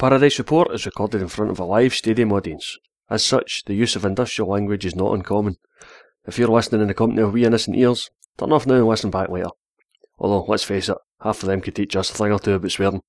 Paradise Report is recorded in front of a live stadium audience. As such, the use of industrial language is not uncommon. If you're listening in the company of wee innocent ears, turn off now and listen back later. Although, let's face it, half of them could teach us a thing or two about swearing.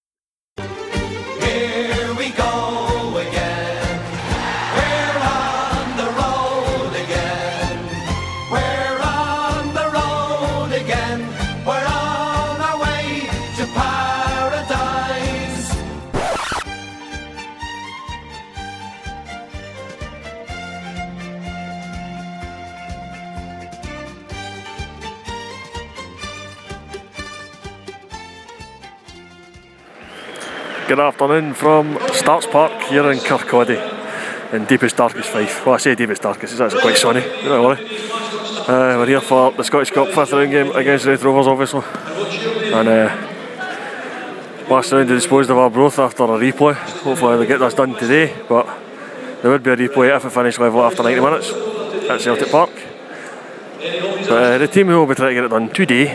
Good afternoon from Starks Park here in Kirkcaldy in deepest darkest Fife. Well, I say deepest darkest, it's actually quite sunny, don't worry. Uh, we're here for the Scottish Cup fifth round game against Raith Rovers, obviously. And uh, last round they disposed of Arbroath after a replay. Hopefully they get this done today, but there would be a replay if it finished level after 90 minutes at Celtic Park. But uh, the team who will be trying to get it done today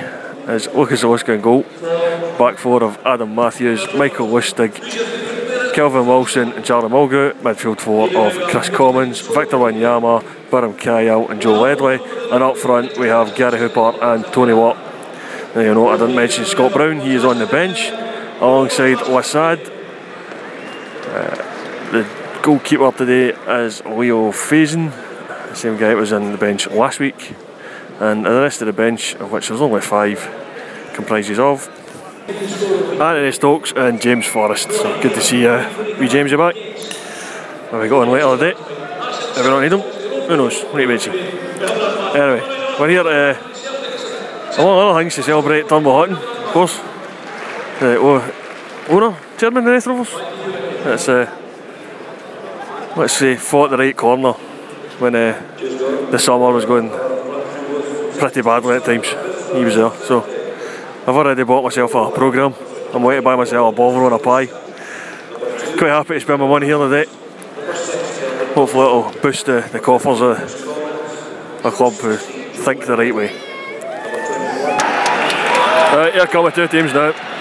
is Lukasz Zaluska in goal. Back four of Adam Matthews, Michael Lustig, Kelvin Wilson and Charlie Mulgrew. Midfield four of Chris Commons, Victor Wanyama, Beram Kayal and Joe Ledley. And up front we have Gary Hooper and Tony Watt. Now you know I didn't mention Scott Brown, he is on the bench alongside Lassad. Uh, the goalkeeper today is Leo Fasan, the same guy that was on the bench last week. And the rest of the bench, of which there's only five, comprises of Anthony Stokes and James Forrest. So good to see uh, wee James you back. Are we going later today? We not need him? Who knows? Wait a minute. Anyway, we're here uh, among other things to celebrate Turnbull Hutton, of course. The o- owner, chairman of the Raith Rovers. It's uh, let's say fought the right corner when uh, the summer was going pretty badly at times. He was there, so I've already bought myself a programme. I'm waiting to buy myself a bother and a pie. Quite happy to spend my money here today. Hopefully it'll boost the, the coffers of a club who think the right way. Right, here come the two teams now.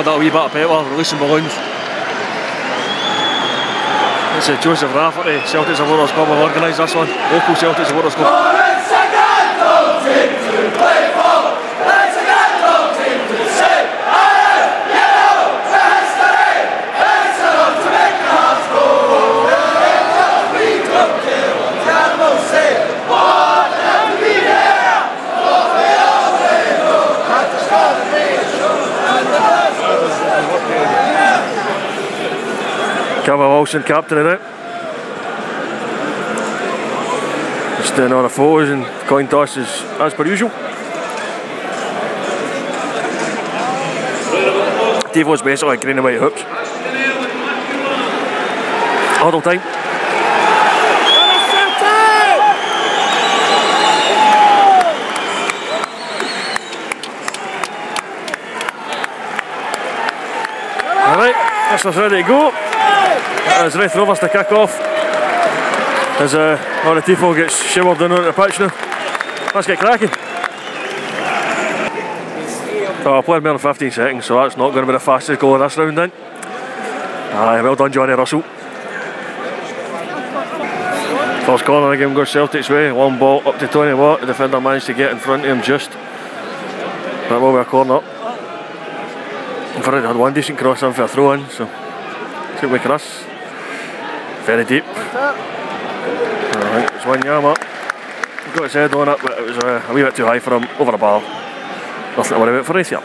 Oh, that wee bit of paper, releasing balloons. It's a Joseph Rafferty, Celtic Supporters Club, have organised this one. Local Celtic Supporters Club. Wilson captaining it. Just doing all the photos and coin tosses as per usual. Devo's basically green and white hoops. Huddle time. Alright, this is ready to go. As Raith Rovers to kick off. As uh, all the tifo gets shivered down onto the pitch now. Let's get cracking. Oh, I played more than 15 seconds, so that's not going to be the fastest goal of this round then. Aye, well done Johnny Russell. First corner game goes Celtic's way. One ball up to Tony Watt. The defender managed to get in front of him just. That will be a corner. I've already had one decent cross in for a throw in, so see what we can. Very deep. I think it's Wanyama. He got his head on it, but it was uh, a wee bit too high for him. Over the bar. Nothing to worry about for here.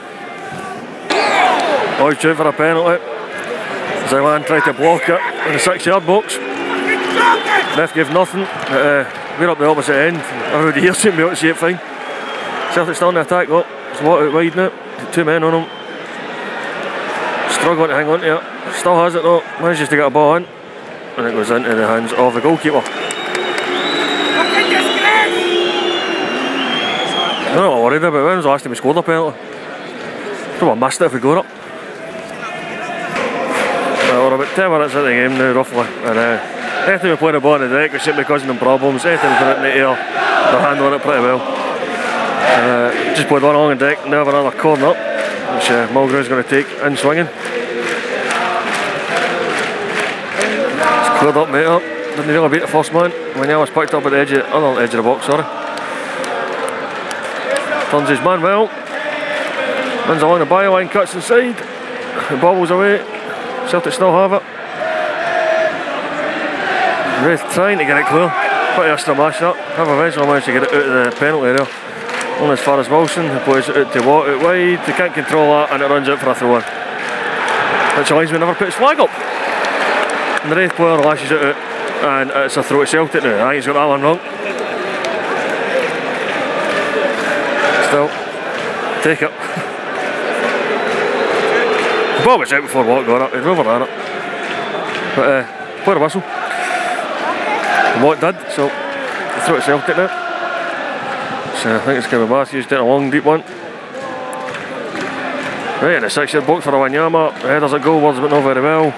Oh, he's due for a penalty. Zylan tried to block it in the six yard box. Ref gave nothing. Uh, we're up the opposite end. Everybody here seemed to be able to see it fine. Celtic still in the attack. Oh, it's Watt out wide now. Two men on him. Struggling to hang on to it. Still has it though. Manages to get a ball in. And it goes into the hands of the goalkeeper. I'm not worried about it. When was the last time we scored a penalty? Probably missed it if we got it. Well, we're about 10 minutes into the game now, roughly. And uh, anything we play the ball on the deck, we should be causing them problems. Anything we put it in the air, they're handling it pretty well. Uh, just played one along the deck, now have another corner, which uh, Mulgrew's going to take in swinging. It's up, mate, oh, up. Didn't really beat the first man. When was picked up at the edge of, other edge of the box, sorry. Turns his man well. Runs along the byline, cuts inside. The bobbles away. Celtic still have it. Raith trying to get it clear. Pretty extra mash up. Have eventually managed to get it out of the penalty area. Only as far as Wilson, who plays it out to Watt out wide. They can't control that and it runs out for a throw in. Which linesman never put his flag up. And the Wraith player lashes it out and it's a throw to Celtic now. Think he's got that one wrong. Still, take it. The ball was out before Watt got it. He'd over ran it. But uh, play the whistle. Watt did, so throw to Celtic now. So I think it's Kevin Matthews doing a long deep one. Right in the six yard box for a Wanyama. Headers at goalwards but not very well.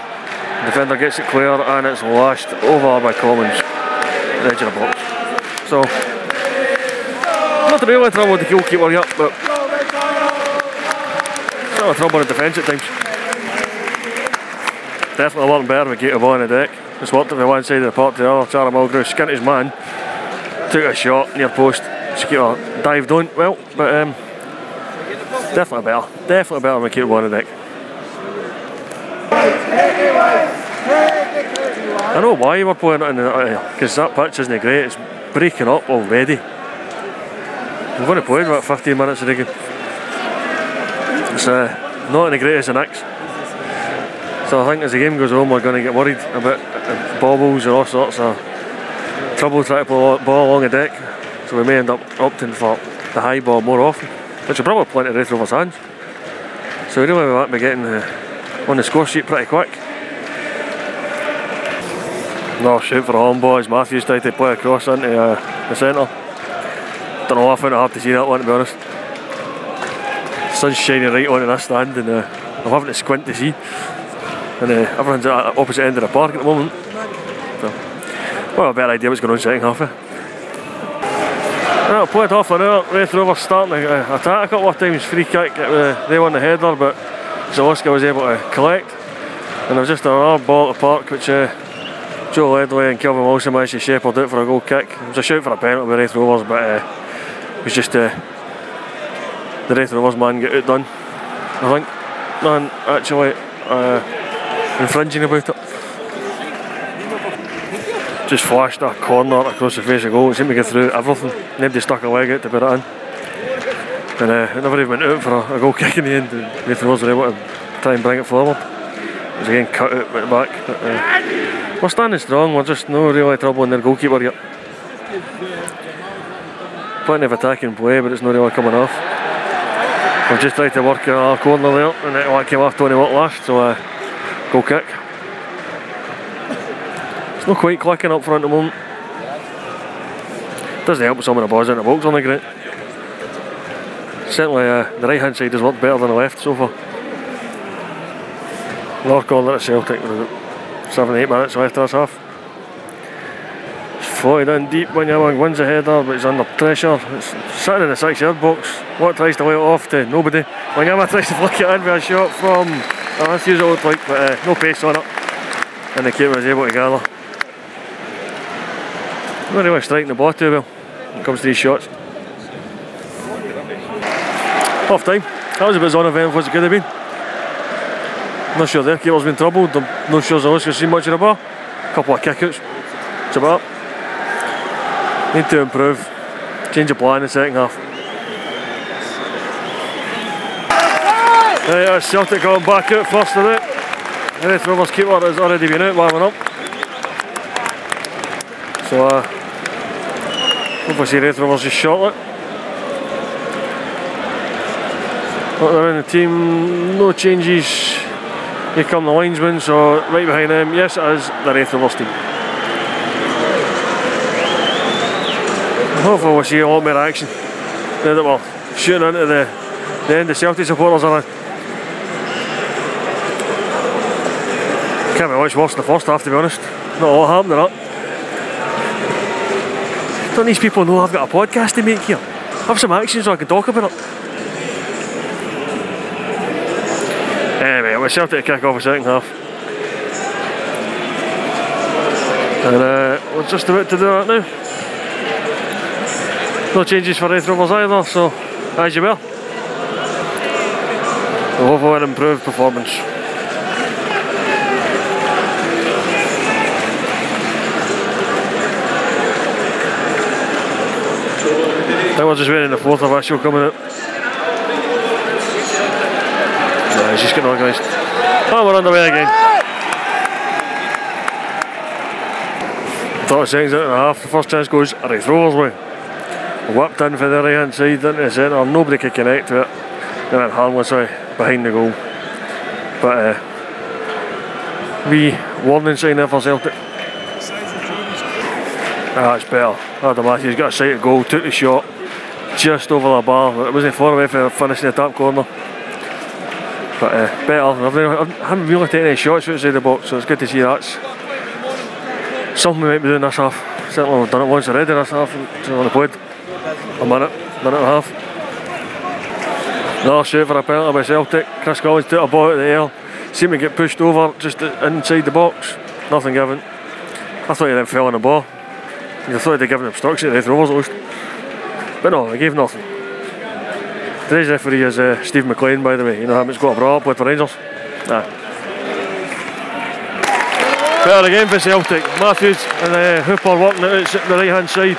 Defender gets it clear and it's lashed over by Collins. The edge of the box. So not really trouble with the goalkeeper yet, but not a trouble in defence at times. Definitely working better with Gator on the deck. Just worked it from one side of the park to the other. Charlie Mulgrew skinned his man. Took a shot near post. Skeeter dived on well, but um, definitely better. Definitely better with Gator on the deck. I know why we're playing it in the because that pitch isn't great. It's breaking up already. We've only played about 15 minutes of the game. It's uh, not in the greatest of nicks. So I think as the game goes on, we're going to get worried about uh, bobbles and all sorts of trouble trying to play ball along the deck. So we may end up opting for the high ball more often, which will probably play into Raith Rovers' hands. So we might be getting uh, on the score sheet pretty quick. No shoot for home boys. Matthews tried to play across into uh, the centre. Don't know, I found it hard to see that one to be honest. Sun's shining right on in this stand and uh, I'm having to squint to see. And uh, everyone's at the opposite end of the park at the moment. So, well, a better idea what's going on second half. Well, played half an hour, Raith Rovers starting to uh, attack a couple of times, free kick, uh, they won the header, but Zaluska was able to collect. And there was just another ball at the park which uh, Joe Ledley and Kelvin Wilson managed to shepherd out for a goal kick. It was a shout for a penalty with Raith Rovers, but uh, it was just uh, the Raith Rovers man get outdone. I think, man, actually uh, infringing about it. Just flashed a corner across the face of goal. It seemed to get through everything. Nobody stuck a leg out to put it in. And uh, it never even went out for a, a goal kick in the end. And Raith Rovers were able to try and bring it forward. It was again cut out went back. But, uh, we're standing strong. We're just no really trouble in their goalkeeper yet. Plenty of attacking play, but it's not really coming off. We've just tried to work a corner there, and it like came off Tony Watt last, so uh, goal kick. It's not quite clicking up front at the moment. Doesn't help with some of the balls in the box, on the great? Certainly uh, the right hand side has worked better than the left so far. Lower corner at Celtic seven, eight minutes left of this half. It's floated in deep Wanyama wins the header, but he's under pressure. It's sitting in the six yard box. Watt tries to lay it off to nobody. Wanyama tries to flick it in with a shot from uh, Matthews, it looked like, but uh, no pace on it. And the keeper was able to gather. Not really striking the ball too well when it comes to these shots. Half time. That was about as uneventful as it could have been. Not sure their keeper's been troubled. I'm not sure Zaluska's seen much of the ball. couple of kickouts. It's about. Need to improve. Change of plan in the second half. Right, that's Celtic going back out first of it. Raith Rovers keeper has already been out warming up. So, uh, see Raith Rovers just shortly. But they're in the team, no changes. Here come the linesmen, so right behind them, yes it is the Raith Rovers team. Hopefully we'll see a lot more action now that we're shooting into the, the end the Celtic supporters are in. Can't be much worse than the first half, to be honest. Not a lot happened in. Don't these people know I've got a podcast to make here? I've some action so I can talk about it. We're Celtic to kick off the second half. And uh, we're just about to do that now. No changes for Raith Rovers either, so as you will. Hopefully an improved performance. I was just waiting the fourth of actual coming out. He's just getting organised. Oh, we're on the way again. Thought seconds out and a half. The first chance goes right Rovers way. Whipped in for the right hand side into the centre. Nobody could connect to it. And Then went harmless behind the goal. But uh, wee warning sign there for Celtic. Ah, it's better. Adam Matthews got a sight of goal, took the shot just over the bar. It wasn't far away for finishing the top corner. But uh, better. I've, I haven't really taken any shots outside the box, so it's good to see that's something we might be doing this half. Certainly we've done it once already this half, so only played a minute, minute and a half. Another shoot for a penalty by Celtic. Chris Collins took a ball out of the air, seemed to get pushed over just inside the box. Nothing given. I thought he then fell on the ball. I thought they'd given obstruction to the Rovers at least. But no, they gave nothing. Today's referee is uh, Steve McLean, by the way. You know him, it's got brought up with the Rangers. Nah. Better again for Celtic. Matthews and uh, Hooper working it out the right hand side.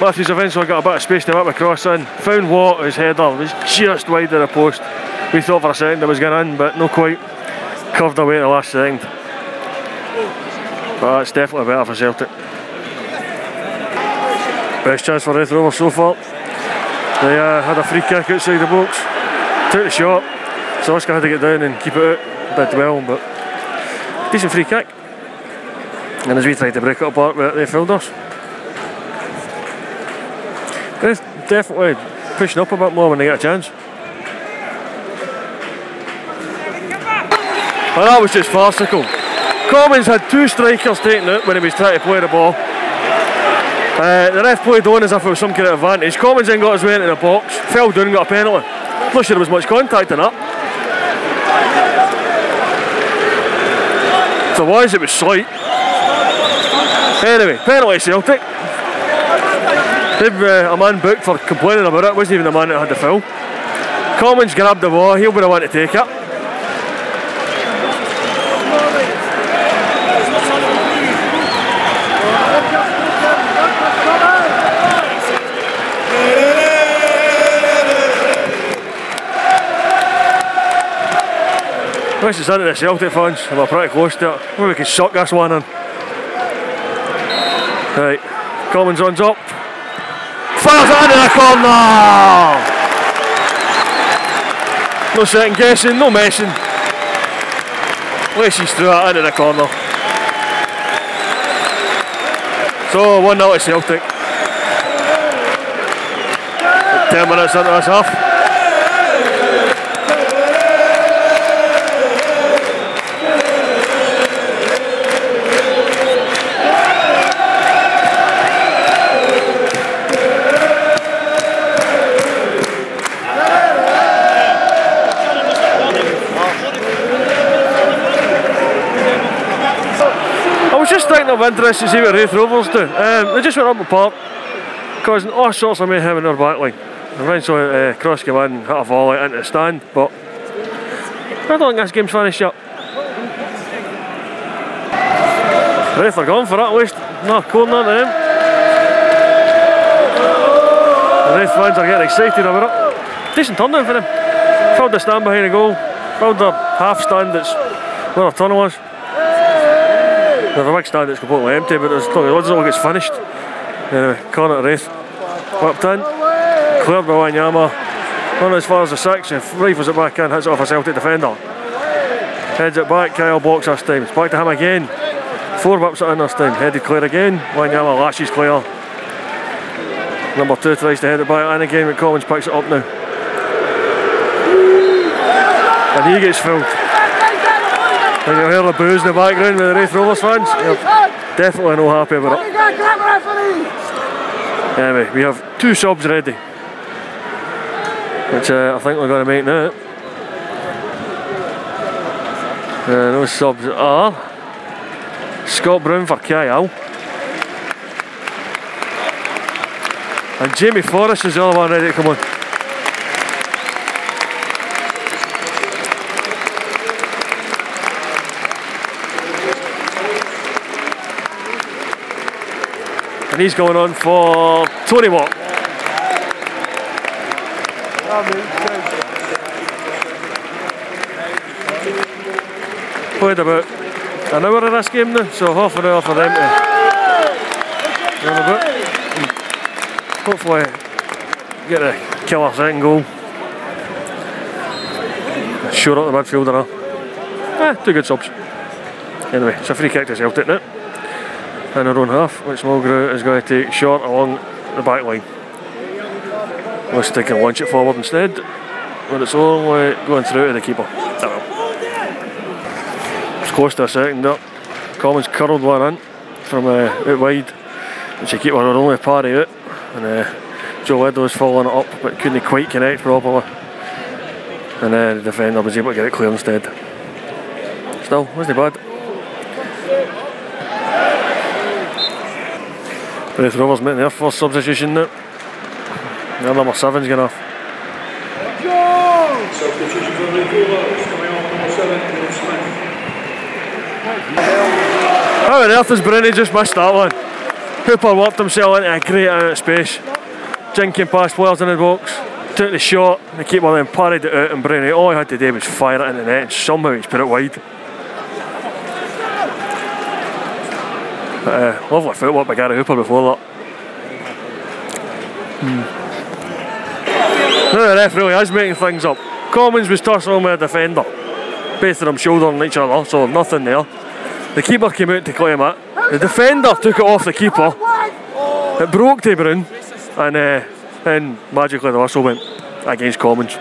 Matthews eventually got a bit of space to whip across in. Found Watt, his header was just wide of the post. We thought for a second it was going in, but no quite. Curved away at the last second. But that's definitely better for Celtic. Best chance for Raith Rovers so far. They uh, had a free kick outside the box. Took the shot. So Oscar had to get down and keep it out. Did well, but decent free kick. And as we tried to break it apart, they failed us. They're definitely pushing up a bit more when they get a chance. Well, that was just farcical. Commons had two strikers taken out when he was trying to play the ball. Uh, the ref played on as if it was some kind of advantage. Commons then got his way into the box, fell down, got a penalty. Not sure there was much contact in that. If there was, it was slight. Anyway, penalty Celtic. They've uh, a man booked for complaining about it. Wasn't even the man that had the foul. Commons grabbed the ball. He'll be the one to take it. This is into the Celtic fans, and we're pretty close to it. Maybe we can suck this one in. Right, Commons on top. Fires it into the corner! No second guessing, no messing. Laces through it into the corner. So 1 0 to Celtic. 10 minutes into this half. Just thinking to see what Raith Rovers do. Um, they just went up the park, causing all sorts of mayhem in their back line. Eventually, uh, Cross came in, and hit a volley into the stand, but I don't think this game's finished yet. Raith are gone for that, at least. No, corner to them. The Raith fans are getting excited about it. Decent turnout for them. Filled the stand behind the goal, filled the half stand that's where their tunnel was. There's a big stand that's completely empty, but there's it doesn't look it's finished. Anyway, to Raith. Whipped in, cleared by Wanyama. Run as far as the six, and rifles it back in, hits it off a Celtic defender. Heads it back, Kyle Box this time. It's back to him again. Four whips it in this time, headed clear again. Wanyama lashes clear. Number two tries to head it back in again, but Collins picks it up now. And he gets filled. And you hear the boos in the background with the Raith Rovers fans. You're definitely not happy about it. Anyway, we have two subs ready. Which uh, I think we're going to make now. Uh, those subs are Scott Brown for Kayal. And Jamie Forrest is the other one ready to come on. And he's going on for Tony Watt. Played about an hour of this game now, so half an hour for them to run about. Hopefully get the killer second goal. Sure up the midfielder. Eh, two good subs. Anyway, it's a free kick to Celtic now. In our own half, which Mulgrew is going to take short along the back line. They can launch it forward instead. But it's only going through to the keeper. It's close to a second up. Commons curled one in from uh, out wide. And the keeper would only parry out. And uh, Joe Ledley's following it up but couldn't quite connect properly. And uh, the defender was able to get it clear instead. Still, wasn't bad. Raith Rovers making their first substitution now. Their number seven's going off. Smith. How on earth has Bruni just missed that one? Hooper worked himself into a great amount of space. Jinking past players in the box. Took the shot, the keeper then parried it out and Bruni, all he had to do was fire it in the net and somehow he's put it wide. Uh, lovely footwork by Gary Hooper before that. Hmm. Now the ref really is making things up. Commons was tussling with a defender. Both of them shouldering each other, so nothing there. The keeper came out to claim it. The defender took it off the keeper. It broke to Brown, and uh, then magically the whistle went against Commons.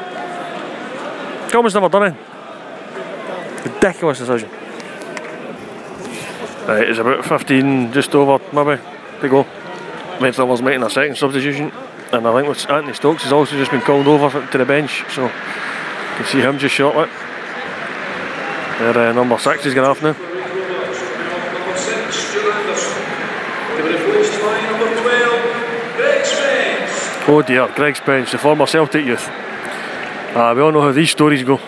Commons never done it. Ridiculous decision. Right, it's about 15, just over maybe, to go. Was making a second substitution, and I think Anthony Stokes has also just been called over to the bench, so you can see him just shortly. Their uh, number six is going off now. Number six, Stuart Anderson. To be replaced by number 12, Oh dear, Greg Spence, the former Celtic youth. Ah, we all know how these stories go.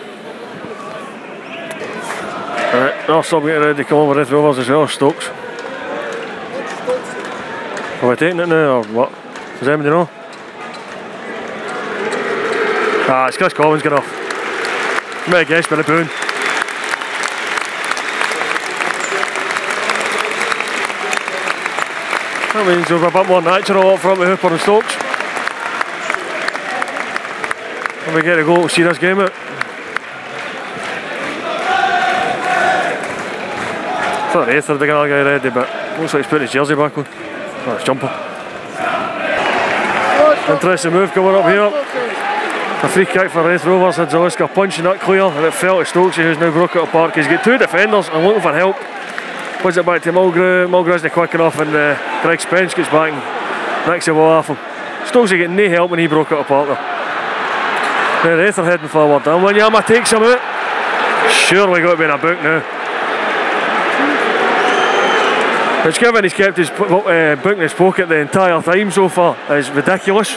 Sub getting ready to come over Raith Rovers as well, Stokes. Are we taking it now or what? Does anybody know? Ah, it's Chris Collins getting off. May I guess by the poon. That means we'll be a bit more natural up front with Hooper and Stokes. And we get a goal to see this game out. Thought Raith had the guy ready, but looks like he's put his jersey back on. Oh, his jumper. Interesting move coming up here. A free kick for Raith Rovers. Had Zaluska punching that clear, and it fell to Stokesy, who's now broke it apart. He's got two defenders and looking for help. Puts it back to Mulgrew. Mulgrew isn't quick enough, and uh, Greg Spence gets back and knocks the ball off him. Stokesy getting no help when he broke it apart there. Now are heading forward, and Wanyama takes him out, surely got to be in a book now. Which given he's kept his uh, book in his pocket the entire time so far is ridiculous.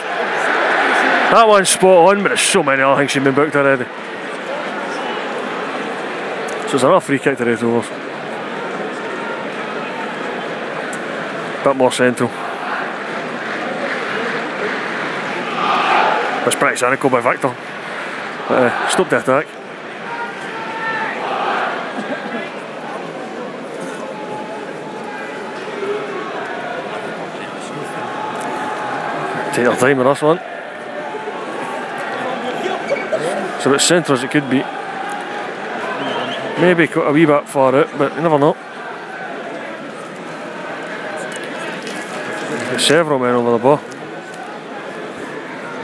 That one's spot on, but there's so many other things she's been booked already. So it's another free kick to Raith Rovers. Bit more central. It's pretty cynical by Victor. Uh, stop the attack. Take time with this one. It's about centre as it could be. Maybe a wee bit far out, but you never know. Several men over the ball.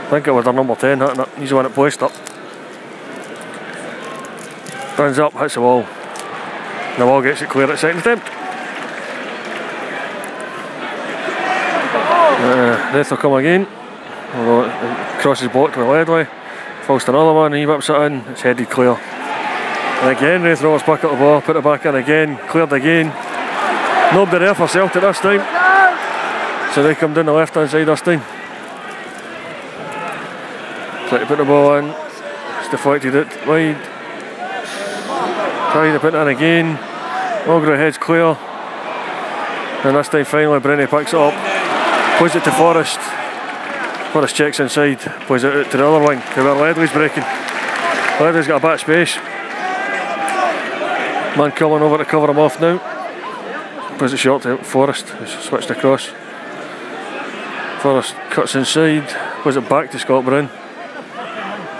I think it was their number 10 hitting it. He's the one that placed it. Runs up, hits the wall. The wall gets it clear at second attempt. Will come again. Although crosses blocked with Ledley. Falls to another one, he whips it in, it's headed clear. And again, Raith Rovers back up the ball, put it back in again, cleared again. Nobody there for Celtic this time. So they come down the left hand side this time. Try to put the ball in. It's deflected it wide. Trying to put it in again. Mulgrew heads clear. And this time finally Brenny picks it up. Plays it to Forrest. Forrest checks inside. Plays it out to the other wing. To where Ledley's breaking. Ledley's got a of space. Man coming over to cover him off now. Plays it short to Forrest. Switched across. Forrest cuts inside. Plays it back to Scott Brown.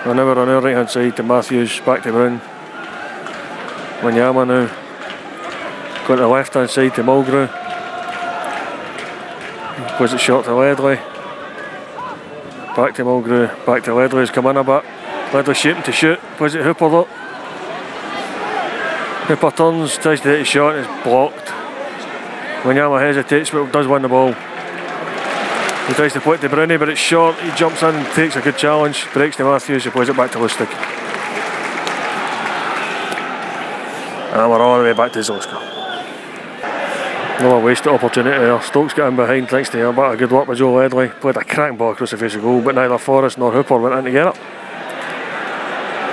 And now we're on our right hand side to Matthews. Back to Brown. Wanyama now. Going to the left hand side to Mulgrew. Plays it short to Ledley. Back to Mulgrew. Back to Ledley. He's come in a bit. Ledley shaping to shoot. Plays it Hooper though. Hooper turns, tries to hit a shot, it's blocked. Wanyama hesitates but does win the ball. He tries to put it to Brownie but it's short. He jumps in and takes a good challenge. Breaks to Matthews, he plays it back to Lustig. And we're all the way back to Zoska. Another wasted opportunity there. Stokes got in behind thanks to a good work by Joe Ledley. Played a cracking ball across the face of goal, but neither Forrest nor Hooper went in to get it.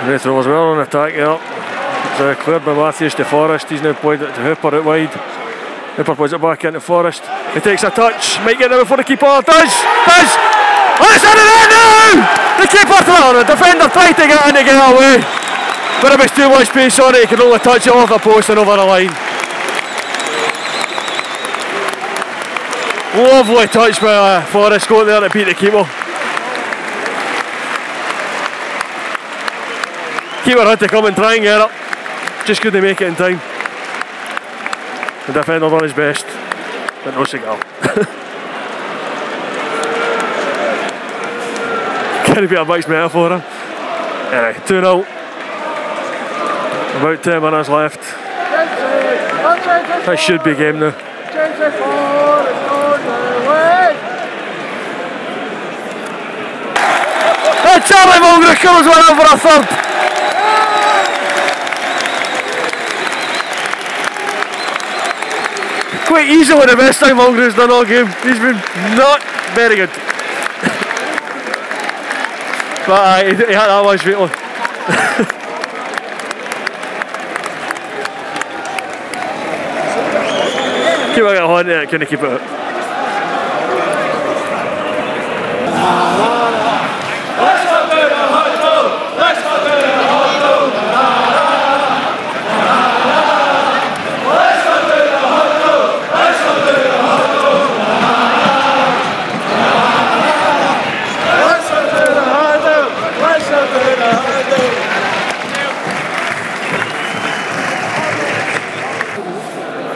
Raith Rovers well on attack here. It's uh, cleared by Matthews to Forrest. He's now played it to Hooper out wide. Hooper plays it back into Forrest. He takes a touch. Might get there before the keeper. Does! Does! Oh, it's in there now! The keeper throw The defender tried to get in to get away. But there was too much space on it. He could only touch it off the post and over the line. Lovely touch by uh, Forrest going there to beat the keeper. Keeper had to come and try and get it. Just couldn't make it in time. The defender done his best, but no cigar. Can be a mixed metaphor. Anyway, 2 0. About 10 minutes left. That should be a game now. Oh, Charlie Mulgrew comes one up for a. Quite easily the best time Mulgrew's done all game. He's been not very good. but uh, he, he had that one straight on. keep it on, yeah, can you keep it up.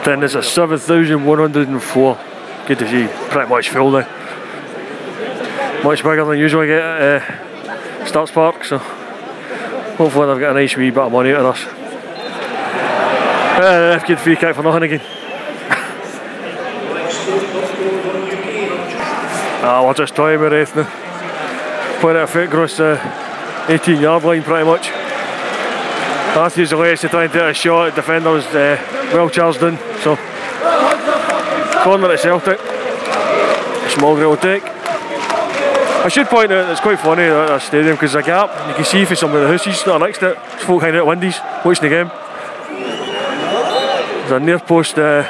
Then there's a 7,104. Good to see, pretty much full now. Much bigger than usual I get at uh, Starks Park, so hopefully they've got a nice wee bit of money out of this. Uh, good free kick for nothing again. ah, we're just toying with Raith now. Playing it a foot across the 18 yard line pretty much. Matthews the latest to try and take a shot. Defenders uh, well charged in. So corner at Celtic. Small will take. I should point out it's quite funny at that stadium because a gap. You can see for some of the houses that are next to it. There's folk hanging out windies watching the game. There's a near post uh,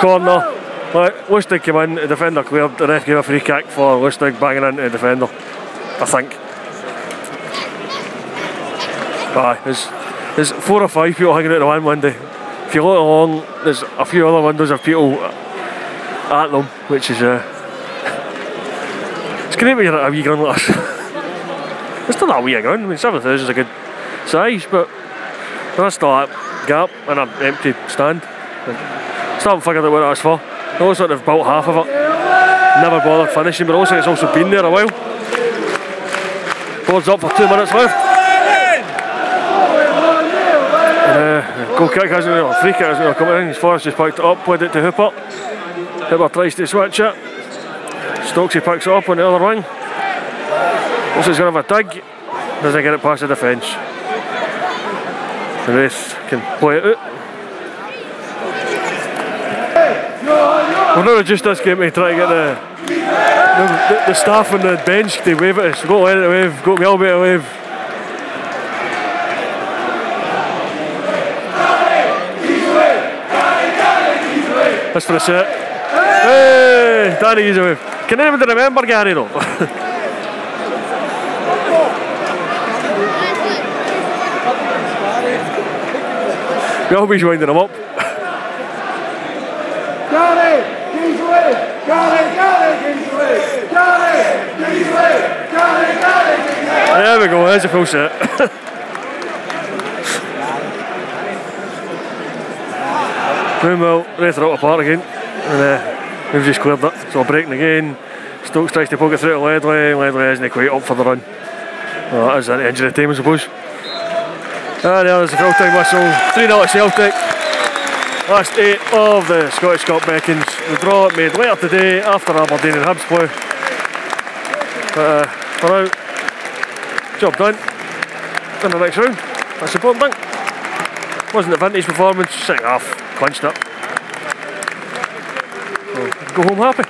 corner. Right, Lustig came in, the defender cleared, the ref gave a free kick for Lustig banging into the defender. I think. Aye, there's, there's four or five people hanging out the one window. If you look along, there's a few other windows of people at them, which is uh, it's great you're at a wee ground like it's not that wee a. I mean, seven thousand is a good size, but that's still that gap and an empty stand. Still haven't figured out what that's for. It looks like they've built half of it. Never bothered finishing, but also it's also been there a while. Board's up for two minutes left. Hasn't really, free kick hasn't really come in. Forrest just picked it up, played it to Hooper. Hooper tries to switch it. Stokesy picks it up on the other wing. Like he's going to have a dig. Doesn't get it past the defence. The Raith can play it out. We've not reduced this game to try to get the, the, the staff on the bench to wave at us. We've got to wave, got Welby to wave. That's for a set. Hey, Danny. Can anybody remember Gary though? Welby's winding him up. Got it! Kingsley! Got it! Got it! Kingsley! Got! Kingsley! Got it! Kingsley! There we go, there's a full set. Meanwhile, Raith are out apart again. And uh, we've just cleared it. So breaking again. Stokes tries to poke it through to Ledley. Ledley isn't quite up for the run. Well, that is an injury time, I suppose. And there's the full time whistle. 3 0 Celtic. Last eight of the Scottish Cup beckons. The draw made later today after Aberdeen and Hibs play. But uh, now, job done. In the next round. That's important thing. Wasn't a vintage performance, second half, it. So, go home happy.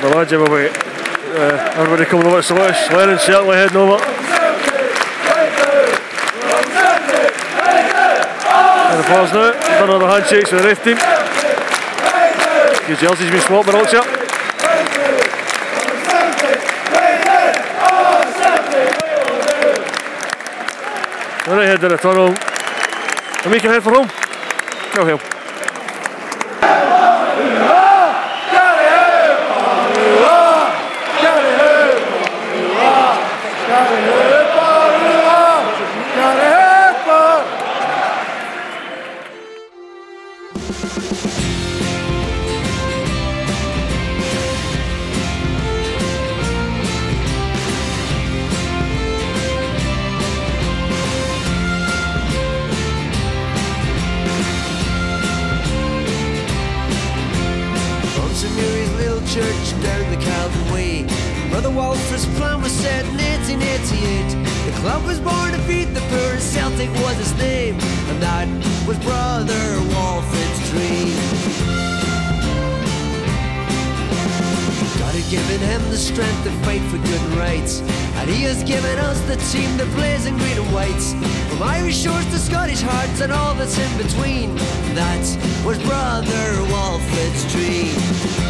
The lads away. Uh, everybody coming over to Salish. Lennon certainly heading over. And the pause now. Done all the handshakes with the ref team. Your jersey's been swapped ولا يهدرت ولا ومين كان هيفرهم؟ كانوا هيو Thank you. Walter's plan was set in 1888. The club was born to feed the poor, Celtic was his name. And that was Brother Walfrid's dream. God had given him the strength to fight for good and rights. And he has given us the team that plays in green and whites. From Irish shores to Scottish hearts and all that's in between. That was Brother Walfrid's dream.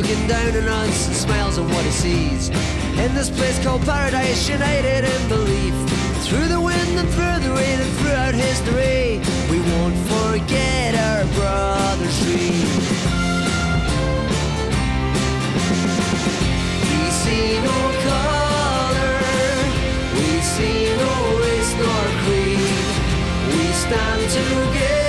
Looking down on us and smiles on what he sees. In this place called paradise, united in belief. Through the wind and through the rain and throughout history, we won't forget our brother's dream. stand together.